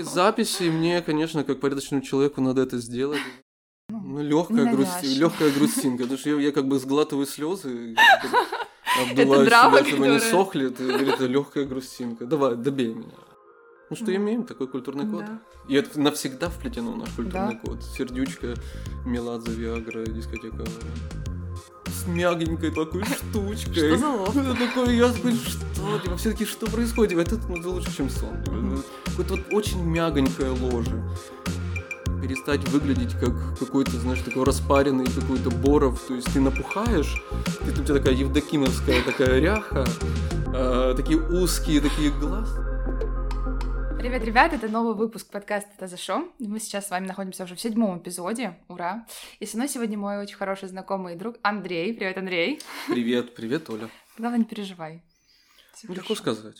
этой записи мне, конечно, как порядочному человеку надо это сделать. Ну, легкая грусть, ненавязчиво. легкая грустинка, потому что я, я как бы сглатываю слезы, Это обдуваю драма, себя, чтобы они которая- сохли, это, говорит, это легкая грустинка. Давай, добей меня. Ну что Ну, имеем, такой культурный код. Да. И это навсегда вплетено в наш культурный Да. код. Сердючка, Меладзе, Виагра, дискотека. С мягенькой такой штучкой. Что за лов? Это такое, я такой, что? Типа, все таки что происходит? Это ну, лучше, чем сон. Мгм. Какое-то вот очень мягонькое ложе. Перестать выглядеть как какой-то, знаешь, такой распаренный какой-то боров. То есть ты напухаешь, ты, у тебя такая евдокимовская такая ряха, а, такие узкие такие глаза. Привет, ребят, это новый выпуск подкаста «Это за шо?». Мы сейчас с вами находимся уже в седьмом эпизоде, ура! И со мной сегодня мой очень хороший знакомый друг Андрей. Привет, Андрей. Привет, привет, Оля. Главное, не переживай. Всё Легко хорошо. сказать.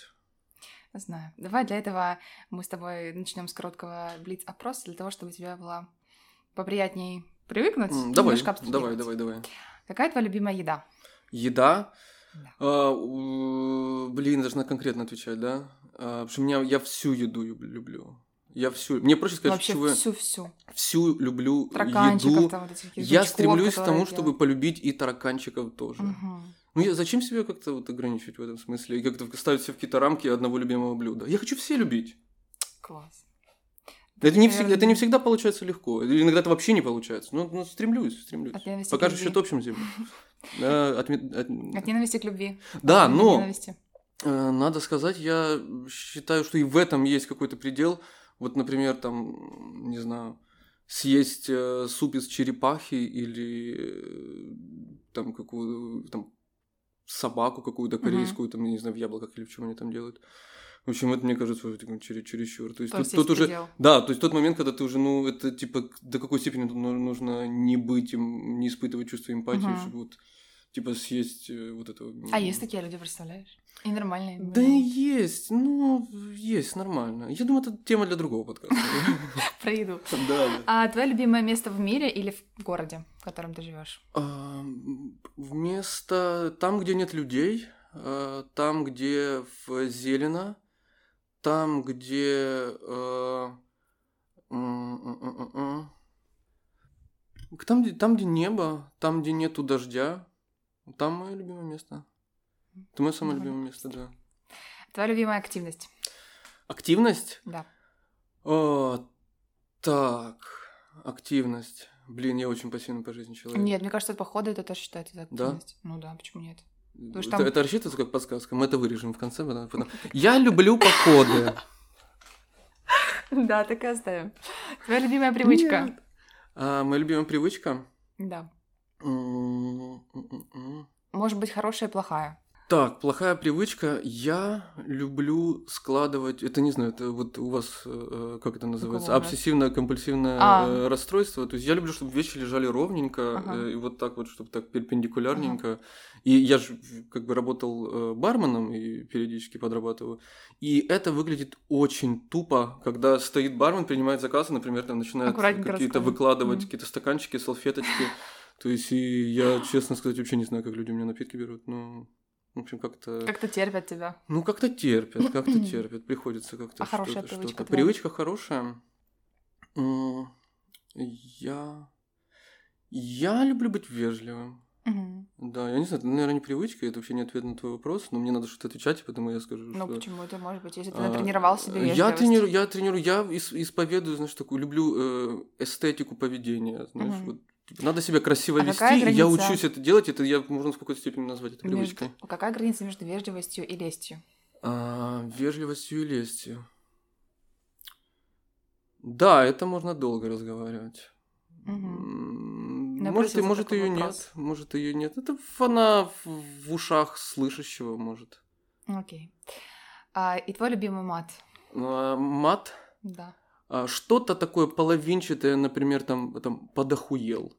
Знаю. Давай для этого мы с тобой начнем с короткого блиц-опроса, для того, чтобы у тебя было поприятней привыкнуть. И Давай, давай, давай, давай. Какая твоя любимая еда? Еда. Да. А, блин, должна конкретно отвечать, да? А, потому что меня, я всю еду люб- люблю. Я всю. Мне проще сказать, Вообще чего я всю-всю. всю люблю Тараканчиков еду. там вот этих Я стремлюсь к тому, делают. чтобы полюбить и тараканчиков тоже. Мгм. Ну, я зачем себя как-то вот ограничивать в этом смысле? И как-то ставить себя в какие-то рамки одного любимого блюда? Я хочу все любить. Класс. Это не, всегда, это не Наверное. всегда получается легко. Или Иногда это вообще не получается. Но, но стремлюсь, стремлюсь. От ненависти Пока к же любви. счет общим землю. От ненависти к любви. Да, От но ненависти. Э, Надо сказать, я считаю, что и в этом есть какой-то предел. Вот, например, там, не знаю, съесть э, суп из черепахи или э, там какую там собаку какую-то корейскую, там, я не знаю, в яблоках или в чем они там делают. В общем, это, мне кажется, уже чересчур. То есть То тут, есть тут уже... предел. Да, то есть тот момент, когда ты уже, ну, это типа, до какой степени ну- нужно не быть, им, не испытывать чувство эмпатии, Мгм. чтобы вот, типа, съесть вот это... А есть такие люди, представляешь? И нормальные. Да и есть, ну, есть, нормально. Я думаю, это тема для другого подкаста. Про еду. Да. А твое любимое место в мире или в городе, в котором ты живешь? М, Вместо там, где нет людей, а, там, где зелено, там, где... м. Там, где, там, где небо, там, где нету дождя, там мое любимое место. Это мое самое любимое место, да. Твоя любимая активность? Активность? Да. О, так, активность. Блин, я очень пассивный по жизни человек. Нет, мне кажется, походы это тоже считается за Да? активность. Ну да, почему нет? что это, там- это рассчитывается как подсказка. Мы это вырежем в конце. потом-. Я люблю походы. Да, так и оставим. Твоя любимая привычка? А, моя любимая привычка. Да. Может быть, хорошая и плохая. Так, плохая привычка. Я люблю складывать. Это не знаю, это вот у вас э, как это называется? у нас? Обсессивно-компульсивное А. э, расстройство. То есть я люблю, чтобы вещи лежали ровненько Ага. э, и вот так вот, чтобы так перпендикулярненько. И я же как бы работал барменом и периодически подрабатываю. И это выглядит очень тупо, когда стоит бармен, принимает заказ, и, например, там начинает какие-то выкладывать Мгм. какие-то стаканчики, салфеточки. То есть, и я, честно сказать, вообще не знаю, как люди у меня напитки берут. Ну, в общем, как-то... Как-то терпят тебя. Ну, как-то терпят, как-то терпят. Приходится как-то А хорошая что-то- привычка что-то. Привычка хорошая. Я... Я люблю быть вежливым. Мгм. Да, я не знаю, это, наверное, не привычка, это вообще не ответ на твой вопрос, но мне надо что-то отвечать, поэтому я скажу, Ну что... почему это может быть, если ты А, натренировал себе Я тренирую, я тренирую, я ис- исповедую, знаешь, такую, люблю э, эстетику поведения, знаешь, Мгм. вот. Надо себя красиво А вести, и я граница? учусь это делать, это я можно в какой-то степени назвать это Между- привычкой. Какая граница между вежливостью и лестью? А, вежливостью и лестью. Да, это можно долго разговаривать. Я Может, и может ее вопрос. нет, может ее нет. Это фона в, ушах слышащего, может. Окей. А, и твой любимый мат? А, мат, Да. а, что-то такое половинчатое, например, там, там подохуел, А,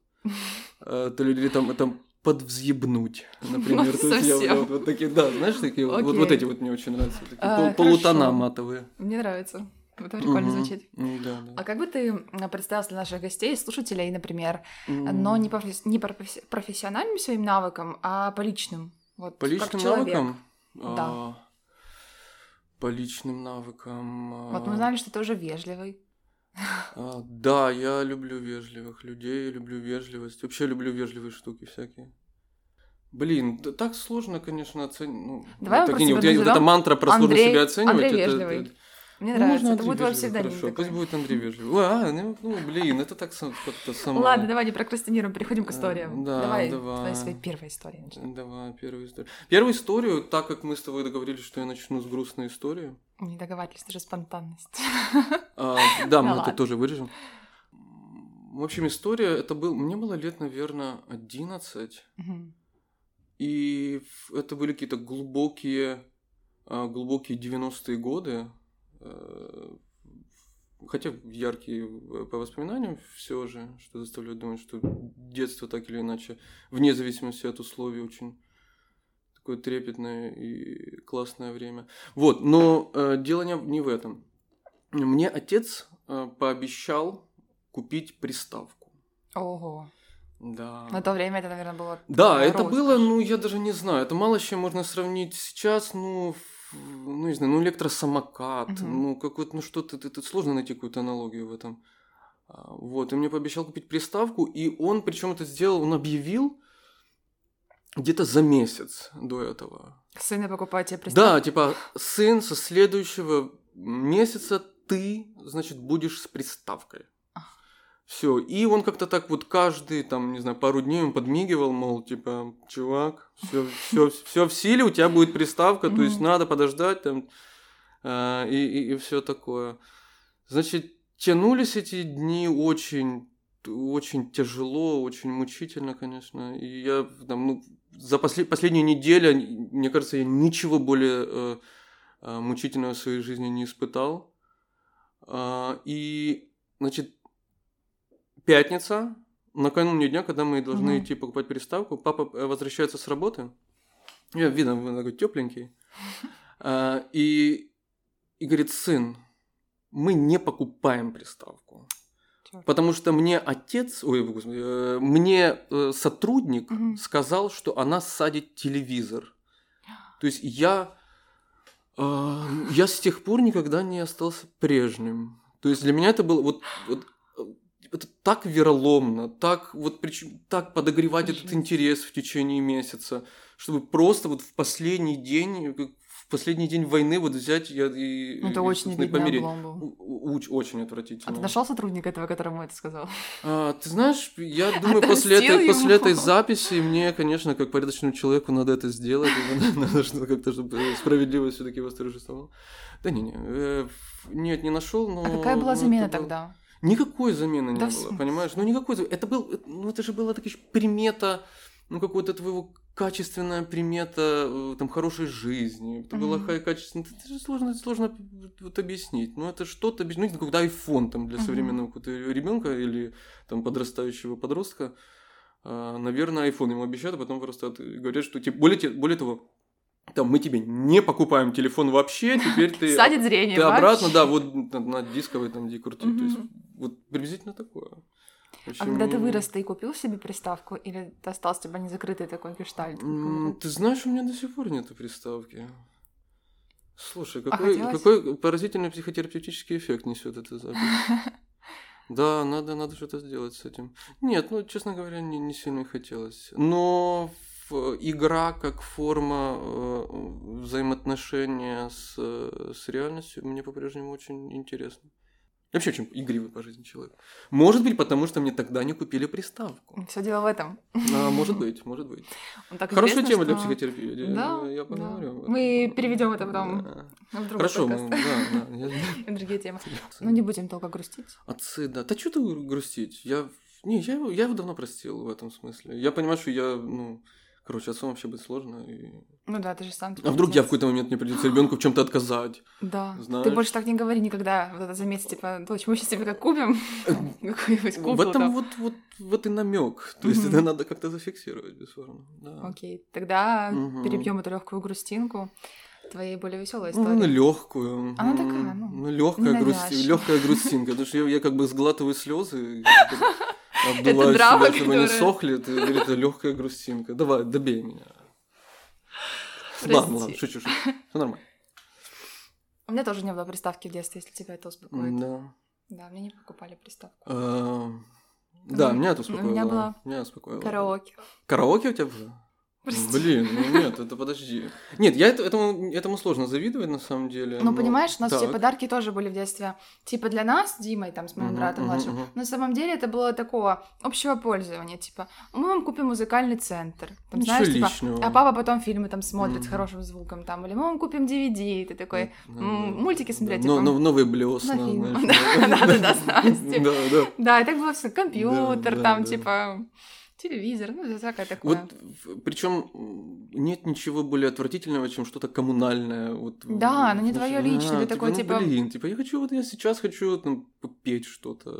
то ли или там, там подвзъебнуть, например. То есть я вот, вот такие, да, знаешь, такие вот, вот, эти вот мне очень нравятся, такие А, пол- полутона матовые. Мне нравится. Это прикольно звучит. Да, да. А как бы ты представил для наших гостей, слушателей, например, но не, профес- не по професси- профессиональным своим навыкам, а по личным? Вот, По как личным человек. навыкам? Да. а, По личным навыкам. Вот мы а, знали, что ты уже вежливый. А, Да, я люблю вежливых людей, люблю вежливость. Вообще люблю вежливые штуки всякие. Блин, да так сложно, конечно, оценить. Ну, Давай вот так не- вот, я- вот эта мантра про сложно Андрей- себя оценивать. Андрей это- вежливый. это- Мне Ну, нравится, это будет вежливый, псевдоним Хорошо, пусть будет Андрей вежливый. А, ну, ну, блин, это так как-то само. Ладно, давай не прокрастинируем, переходим к Э, историям. да, давай, давай. твоя своя первая история. начни. Давай, первую историю. Первую историю, так как мы с тобой договорились, что я начну с грустной истории. Не договаривались, это же спонтанность. А, да, мы ладно. это тоже вырежем. В общем, история, это был, мне было лет, наверное, 11. Мгм. И это были какие-то глубокие, а, глубокие 90-е годы. э, Хотя яркие э, по воспоминаниям все же, что заставляет думать, что детство так или иначе, вне зависимости от условий, очень такое трепетное и классное время. Вот, но э, дело не, не в этом. Мне отец э, пообещал купить приставку. Ого. Да. На то время это, наверное, было... Да, это роскошь. было, ну, я даже не знаю, это мало чем можно сравнить сейчас, ну, ну, не знаю, ну, электросамокат, Мгм. ну, какой-то, ну, что-то, это, это сложно найти какую-то аналогию в этом. А, Вот, и мне пообещал купить приставку, и он, причем это сделал, он объявил где-то за месяц до этого. Сына покупать тебе приставку? Да, типа, сын со следующего месяца ты, значит, будешь с приставкой. Все. И он как-то так вот каждый, там, не знаю, пару дней он подмигивал, мол, типа, чувак, все, все, все в силе, у тебя будет приставка, то есть надо подождать там, а, и, и, все такое. Значит, тянулись эти дни очень, очень тяжело, очень мучительно, конечно. И я там, ну, за после, последнюю неделю, мне кажется, я ничего более э, э, мучительного в своей жизни не испытал. А, и, значит, пятница, накануне дня, когда мы должны Мгм. идти покупать приставку, папа э, возвращается с работы. Я видно, он такой тепленький. А, и, и говорит, сын, мы не покупаем приставку. Потому что мне отец, ой, э, мне э, сотрудник Мгм. сказал, что она садит телевизор. То есть я, э, я с тех пор никогда не остался прежним. То есть для меня это было вот, вот э, это так вероломно, так вот причем так подогревать этот Жесть. интерес в течение месяца, чтобы просто вот в последний день, последний день войны вот взять я и, Ну, Это и, очень был. У- уч- очень А отвратительно. ты нашел сотрудника этого, которому это сказал? А, ты знаешь, я думаю, после этой, после этой записи мне, конечно, как порядочному человеку надо это сделать. Надо что- как-то, чтобы справедливость все-таки восторжествовала. Да не, не, э, нет, не нашел, но... А какая была это замена тогда? Никакой замены не Да было, понимаешь? Ну никакой, за- это был, ну это же была такая примета, ну какой-то твоего качественная примета э, там хорошей жизни. Это была Мгм. какая качественная, это же сложно, сложно вот объяснить. Ну это что-то объяснить, ну когда iPhone там для Мгм. современного ребенка или там подрастающего подростка, а, наверное, iPhone ему обещают, а потом вырастают и говорят, что типа, более, более того, там, мы тебе не покупаем телефон вообще, теперь ты Садит зрение. ты обратно, да, вот на, на дисковый там где крути. То есть, вот приблизительно такое. В А когда ты вырос, ты купил себе приставку или ты остался типа незакрытый такой гештальт? Ты знаешь, у меня до сих пор нету приставки. Слушай, А какой, хотелось? какой поразительный психотерапевтический эффект несет эта запись. Да, надо, надо что-то сделать с этим. Нет, ну, честно говоря, не, не сильно хотелось. Но игра как форма э, взаимоотношения с, э, с реальностью мне по-прежнему очень интересна. Я вообще очень игривый по жизни человек. Может быть, потому что мне тогда не купили приставку. Все дело в этом. А, может быть, может быть. Ну, так Хорошая тема для что- психотерапии. Я- Да, я да. поговорю. об этом. Мы переведем это потом Да. в другой Хорошо, подкаст. мы- да, да. я- И другие темы. Ну, не будем долго грустить. Отцы, да. Да что ты грустить? Я... Не, я его, я его давно простил в этом смысле. Я понимаю, что я, ну... Короче, отцом вообще быть сложно. и- Ну да, ты же сам... А вдруг я в какой-то момент мне придется ребенку в чем-то отказать? Да. Знаешь? Ты больше так не говори никогда. Вот это заметь, типа, дочь, мы сейчас тебе как купим. Какую-нибудь куклу в этом вот, вот, вот и намек. То есть это надо как-то зафиксировать, бесспорно. Окей, тогда перебьем эту легкую грустинку твоей более веселой Ну, истории. легкую. Она такая, ну, Ну, легкая, грусти... ненавязчивая. легкая грустинка. Потому что я, я как бы сглатываю слезы. Это Обдуваю драма, себя, чтобы которая- сохли. Ты говорит, это легкая грустинка. Давай, добей меня. Прости. Ладно, ладно, шучу, шучу. Все нормально. У меня тоже не было приставки в детстве, если тебя это успокоит. Да. Да, мне не покупали приставку. А, Да, меня это у успокоило. меня было Меня успокоило. Караоке. Караоке у тебя было? Прости. Блин, ну нет, это подожди. Нет, я это- этому, этому сложно завидовать на самом деле. Ну, понимаешь, у нас все так. подарки тоже были в детстве. Типа для нас, с Димой, там, с моим Мгм, братом мгм, младшим. мгм. На самом деле это было такого общего пользования. Типа, мы вам купим музыкальный центр. Там, Ничего знаешь, типа, личного. а папа потом фильмы там смотрит с Мгм. хорошим звуком. Там, или мы вам купим DVD. И ты такой, Да, да. мультики смотреть, Да, но- типа, но- новые блесна, на фильм. Да, да, да, с Настей. Да, да. Да, и так было все. Компьютер, да, там, да. типа, телевизор, ну, всякое такое. Вот, причем нет ничего более отвратительного, чем что-то коммунальное. Вот, Да, но не твоё А, личное, ты такой, ну, типа- блин, типа, я хочу, вот я сейчас хочу там попеть что-то,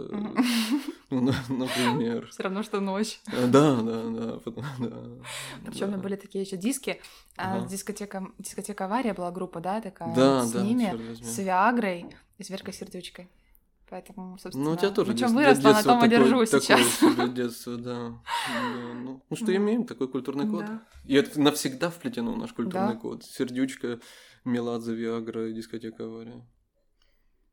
ну, на- например. Все равно, что ночь. А, Да, да, да. Причем у меня были такие еще диски. а. Дискотека, дискотека Авария была группа, да, такая. С ними, с Виагрой и с Веркой Сердючкой. Поэтому, собственно, Ну, у тебя тоже чем выросла, на том и такое- держу такое сейчас. себе детство, да. Да, Ну, ну, что имеем, такой культурный код. Да. И это навсегда вплетено в наш культурный Да. код. Сердючка, Меладзе, Виагра дискотека авария.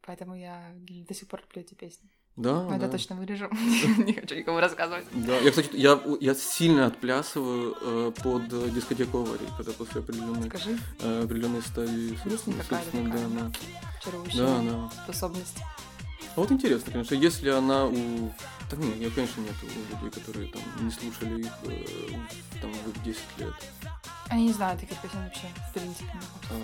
Поэтому я до сих пор люблю эти песни. Да, Но это да. точно вырежу. Не хочу никому рассказывать. Да, я, кстати, я, я сильно отплясываю э, под дискотеку аварии, когда после определенной, Скажи, э, определенной стадии, Есть собственно, да, да. чарующая Да, да. способность. А вот интересно, конечно, если она у... Да нет, я, конечно, нет у людей, которые там не слушали их э, там в их 10 лет. А я не знаю таких песен вообще, в принципе. А,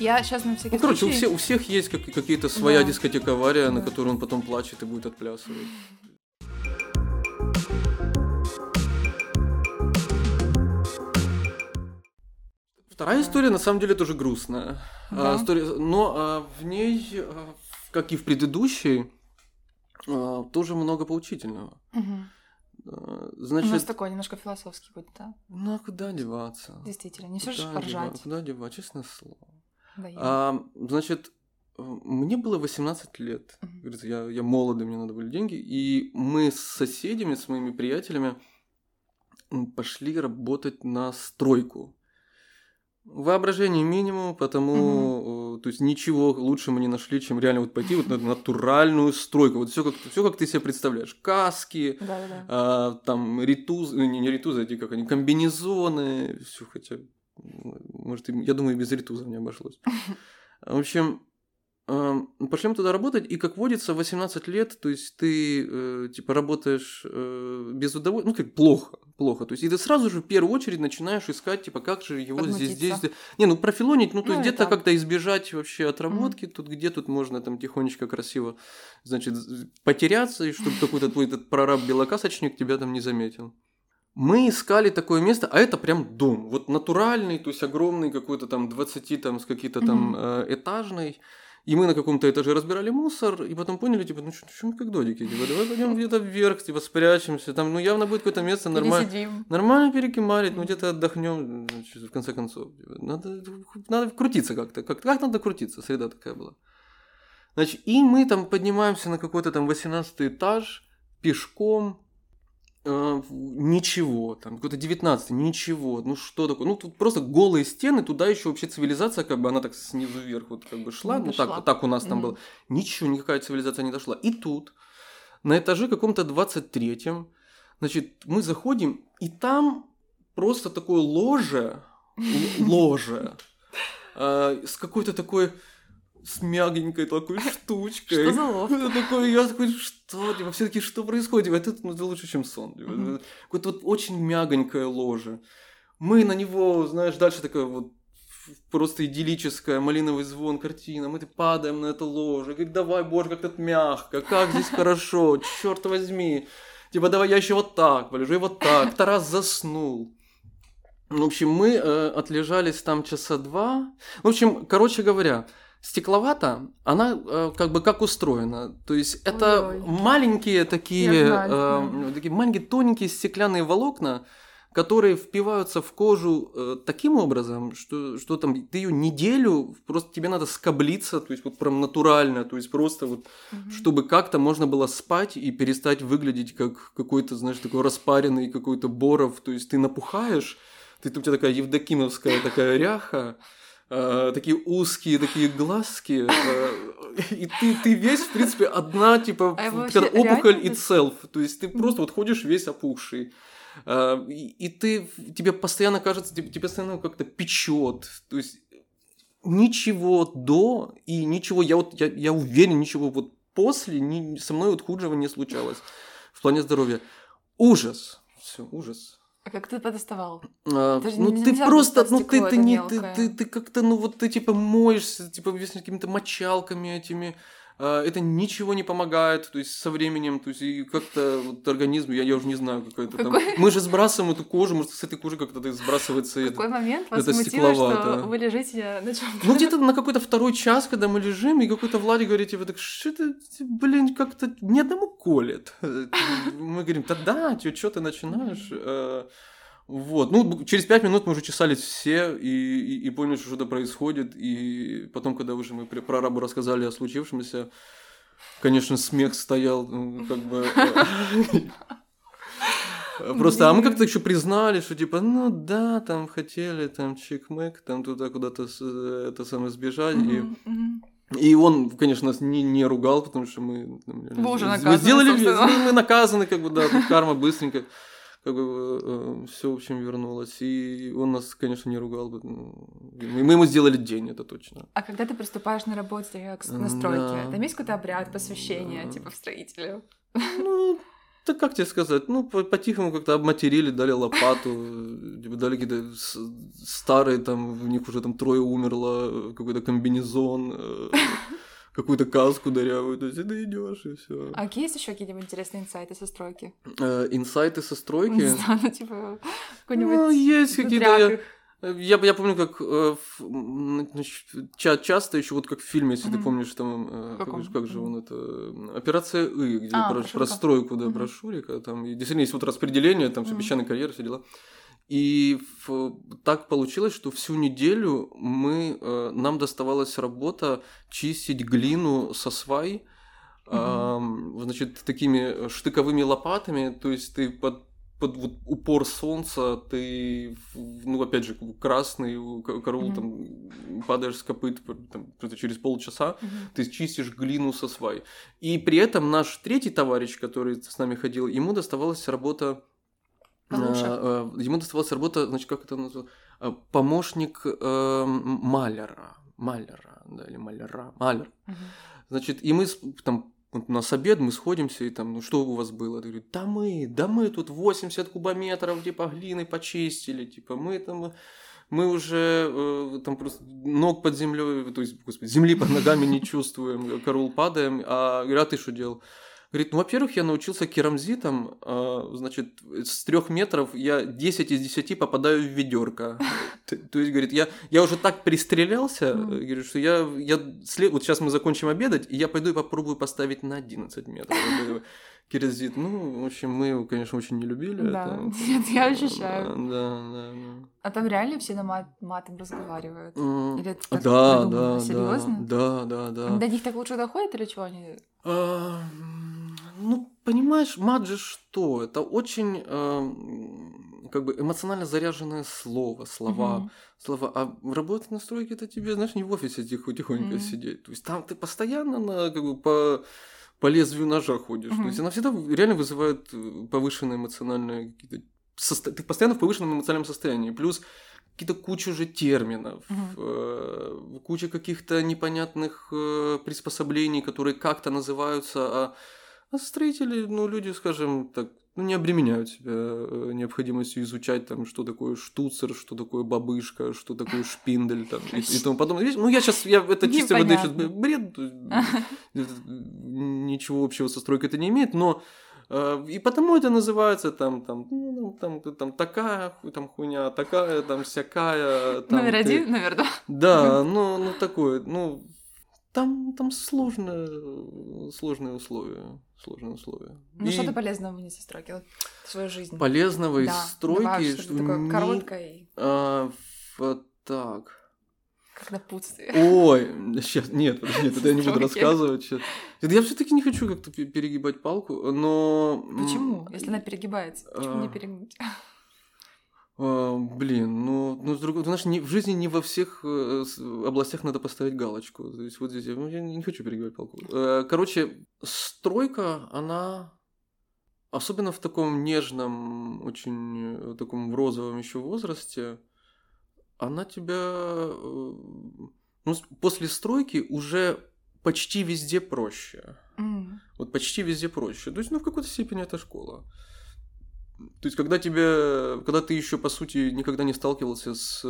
Я сейчас на всякий Ну, короче, у, случай... всех, у всех есть как- какие-то своя Да. дискотека авария, на Да. которую он потом плачет и будет отплясывать. Вторая Да. история на самом деле тоже грустная. А, Да. история, но а, в ней, а, как и в предыдущей, а, тоже много поучительного. Мгм. А, У нас Значит, такой немножко философский будет, да? ну а куда деваться? Действительно, не все же поржать. дева- Куда девать, честное слово. Да, я- А, значит, мне было 18 лет. Мгм. Говорится, я, я молодый, мне надо были деньги. И мы с соседями, с моими приятелями пошли работать на стройку. Воображение минимум, потому, э, то есть ничего лучше мы не нашли, чем реально вот пойти вот на натуральную стройку. Вот все как, все как ты себе представляешь. Каски, Да-да-да. а, там ритузы, не, не ритузы, эти как они, комбинезоны, все хотя, может, я думаю, и без ритузов не обошлось. В общем, пошли мы туда работать, и, как водится, 18 лет, то есть ты, э, типа, работаешь э, без удовольствия, ну, как плохо, плохо, то есть и ты сразу же в первую очередь начинаешь искать, типа, как же его здесь, Подмутиться. здесь, здесь. Не, ну, профилонить, ну, то Ну, есть где-то как-то избежать вообще отработки, тут где тут можно там тихонечко, красиво, значит, потеряться, и чтобы какой-то твой этот прораб-белокасочник тебя там не заметил. Мы искали такое место, а это прям дом, вот натуральный, то есть огромный какой-то там 20 там с какие-то там Мгм. э, этажный. И мы на каком-то этаже разбирали мусор, и потом поняли, типа, ну что мы как додики, типа, давай пойдем где-то вверх, типа, спрячемся, там, ну явно будет какое-то место нормально. Нормально перекимарить, ну где-то отдохнем, в конце концов. Типа, Надо, надо крутиться как-то. Как, как надо крутиться? Среда такая была. Значит, и мы там поднимаемся на какой-то там 18 этаж пешком. Э, ничего, там какой-то 19 ничего, ну что такое, ну тут просто голые стены, туда еще вообще цивилизация, как бы она так снизу вверх вот как бы шла, Не ну так, дошла. так у нас там Мгм. было, ничего, никакая цивилизация не дошла. И тут, на этаже каком-то 23-м, значит, мы заходим, и там просто такое ложе, ложе, а, с какой-то такой, с мягенькой такой штучкой. Что за такой, я такой, что, типа, все таки что происходит? Типа, Это, ну, это лучше, чем сон. типа. Какое-то вот очень мягонькое ложе. Мы на него, знаешь, дальше такая вот просто идиллическая, малиновый звон, картина. Мы падаем на это ложе. Говорит, давай, боже, как тут мягко, как здесь хорошо, черт возьми. Типа, давай я еще вот так полежу, и вот так. Тарас заснул. В общем, мы э, отлежались там часа два. В общем, короче говоря, стекловата, она э, как бы как устроена. То есть это Ой-ой. маленькие такие, знаю, э, такие маленькие тоненькие стеклянные волокна, которые впиваются в кожу э, таким образом, что, что там ты ее неделю, просто тебе надо скоблиться, то есть вот прям натурально, то есть просто вот Мгм. чтобы как-то можно было спать и перестать выглядеть как какой-то, знаешь, такой распаренный какой-то боров. То есть ты напухаешь, ты, у тебя такая евдокимовская такая ряха, э, такие узкие такие глазки, э, и ты, ты весь, в принципе, одна, типа, А опухоль реально itself, то есть ты просто вот ходишь весь опухший. Э, и, и ты, тебе постоянно кажется, тебе, тебе постоянно как-то печет, то есть ничего до и ничего, я вот, я, я уверен, ничего вот после ни- со мной вот худшего не случалось в плане здоровья. Ужас, все, ужас. А как ты подоставал? А, ну нельзя ты просто, ну ты, ты не, ты, ты, ты как-то, ну вот ты типа моешься, типа весь какими-то мочалками этими, это ничего не помогает, то есть со временем, то есть и как-то вот организм, я, я уже не знаю, какой-то там, Какой- мы же сбрасываем эту кожу, может с этой кожи как-то сбрасывается это. какой момент вас это смутило, что вы лежите на чем Ну, где-то на какой-то второй час, когда мы лежим, и какой-то Владик говорит, типа, так что это, блин, как-то ни одному колет. Мы говорим, да да, что ты начинаешь? Э, Вот, ну, через пять минут мы уже чесались все и, и- и поняли, что что-то происходит. И потом, когда уже мы при- прорабу рассказали о случившемся, конечно, смех стоял, ну, как бы... э, Просто, а мы как-то еще признали, что типа, ну да, там хотели, там чик-мэк, там туда куда-то э, это самое сбежать. И, и он, конечно, нас не, не ругал, потому что мы... Вы уже мы наказаны, сделали, собственно. мы, мы наказаны, как бы, да, карма быстренько, как бы, все, в общем, вернулось. И он нас, конечно, не ругал бы. ну, Мы, ему сделали день, это точно. А когда ты приступаешь на работе к на стройке, Да. там есть какой-то обряд посвящения, Да. типа в строителю? Ну, да как тебе сказать, ну, по- по-тихому как-то обматерили, дали лопату, э, типа, дали какие-то старые, там, в них уже там трое умерло, э, какой-то комбинезон, э, какую-то каску дырявую, то есть и ты идешь и все. А какие есть еще какие-нибудь интересные инсайты со стройки? Инсайты со Не стройки. знаю, ну типа какой-нибудь Ну, есть какие-то. Я, я, я помню, как э, в- часто еще вот как в фильме, если ты Мгм. помнишь, там э, как, же- как же он это э, операция И, где А, про, про стройку, да, Мгм. про Шурика, там и действительно есть вот распределение, там все Мгм. песчаный карьер, все дела. И в- так получилось, что всю неделю мы, э, нам доставалась работа чистить глину со свай, Мгм. ам, значит, такими штыковыми лопатами, то есть ты под, под вот упор солнца, ты, ну, опять же, красный, у ко- караул, Мгм. там, падаешь с копыт там, через полчаса, Мгм. ты чистишь глину со свай. И при этом наш третий товарищ, который с нами ходил, ему доставалась работа... А, ему доставалась работа, значит, как это называется? А, Помощник э, маляра. Маляра, да, или маляра. Маляр. Значит, и мы там вот у нас обед, мы сходимся, и там, ну что у вас было? Я говорю, да мы, да мы тут 80 кубометров, типа, глины почистили, типа, мы там, мы уже э, там просто ног под землей, то есть, господи, земли под ногами не чувствуем, корул падаем, а а ты что делал? Говорит, ну, во-первых, я научился керамзитам, а, значит, с трех метров я 10 из 10 попадаю в ведерко. То есть, говорит, я, я уже так пристрелялся, говорит, что я, я след... вот сейчас мы закончим обедать, и я пойду и попробую поставить на 11 метров. Керамзит, ну, в общем, мы его, конечно, очень не любили. Да, это. нет, я ощущаю. Да, да, да. А там реально все на мат- матом разговаривают? Или это так Да, да, да, Серьезно? да, да, да. До них так лучше доходит или чего они? Ну, понимаешь, мат же что? Это очень м, как бы эмоционально заряженное слово, слова, Мгм. слова. А в работе на стройке это тебе, знаешь, не в офисе тихо, тихонько Мгм. сидеть. То есть там ты постоянно на, как бы, по, по лезвию ножа ходишь. То Мгм. есть она всегда реально вызывает э, повышенные эмоциональные какие-то... состо- Ты постоянно в повышенном эмоциональном состоянии. Плюс какие-то куча уже терминов, Мгм. э, куча каких-то непонятных э, приспособлений, которые как-то называются, а, а строители, ну, люди, скажем так, ну, не обременяют себя э, необходимостью изучать, там, что такое штуцер, что такое бабышка, что такое шпиндель, там, и, и тому подобное. Ну, я сейчас, я, это сейчас Непонятно. бред, есть, это, ничего общего со стройкой это не имеет, но э, и потому это называется там, там, ну, там, там такая там хуйня, такая, там всякая. Там, Номер ты- один, номер два. Да, ну, ну такое, ну, там, там сложные, сложные условия, сложные условия. Ну, И что-то полезного вынести из стройки, вот в свою жизнь. полезного из Да, стройки, давай, что-то что такое ни- короткое, а, вот так. как напутствие. Ой, сейчас, нет, подожди, это я не буду рассказывать сейчас. Я все-таки не хочу как-то пе- перегибать палку, но... Почему? Если она перегибается, почему не а. перегнуть? А, блин, ну, ну, с другой, знаешь, не, в жизни не во всех э, областях надо поставить галочку. То есть вот здесь, ну, я не хочу перегибать палку. Э, короче, стройка, она, особенно в таком нежном, очень э, таком розовом еще возрасте, она тебя, ну, после стройки уже почти везде проще. М. Вот почти везде проще. То есть, ну, в какой-то степени это школа. То есть, когда тебе, когда ты еще, по сути, никогда не сталкивался с,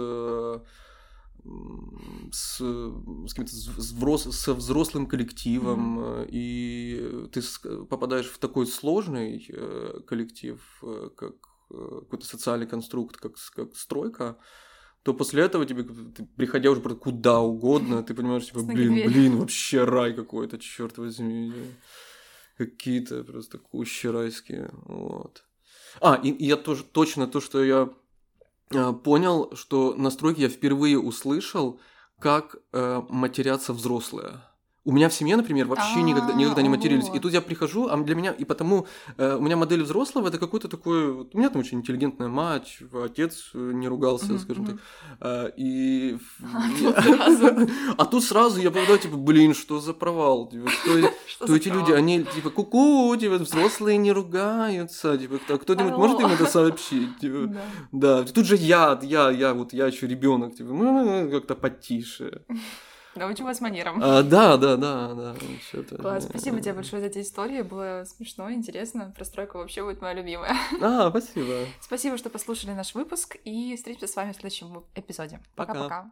с, с каким-то взрос- со взрослым коллективом, э, и ты попадаешь в такой сложный э, коллектив, э, как какой-то социальный конструкт, как, как стройка, то после этого тебе, ты, приходя уже куда угодно, ты понимаешь, типа, блин, блин, вообще рай какой-то, черт возьми. Какие-то просто кущи райские. Вот. А, и, и я тоже точно то, что я э, понял, что на стройке я впервые услышал, как э, матерятся взрослые. У меня в семье, например, вообще А, никогда, никогда не матерились. И тут я прихожу, а для меня, и потому э, у меня модель взрослого это какой-то такой. вот У меня там очень интеллигентная мать, отец э, не ругался, скажем так. А, и... А тут сразу. А тут сразу я попадаю, типа, блин, что за провал? Типа, Что эти люди, они типа ку-ку, типа взрослые не ругаются, типа кто- кто-нибудь может им это сообщить? Типа, Да. тут же я, я, я, вот я еще ребенок, типа, ну, ну, как-то потише. Научу вас манерам. А, да, да, да, да. что-то, Класс, спасибо тебе большое за эти истории, было смешно, интересно. Простройка вообще будет моя любимая. А, спасибо. Спасибо, что послушали наш выпуск, и встретимся с вами в следующем эпизоде. Пока. Пока-пока.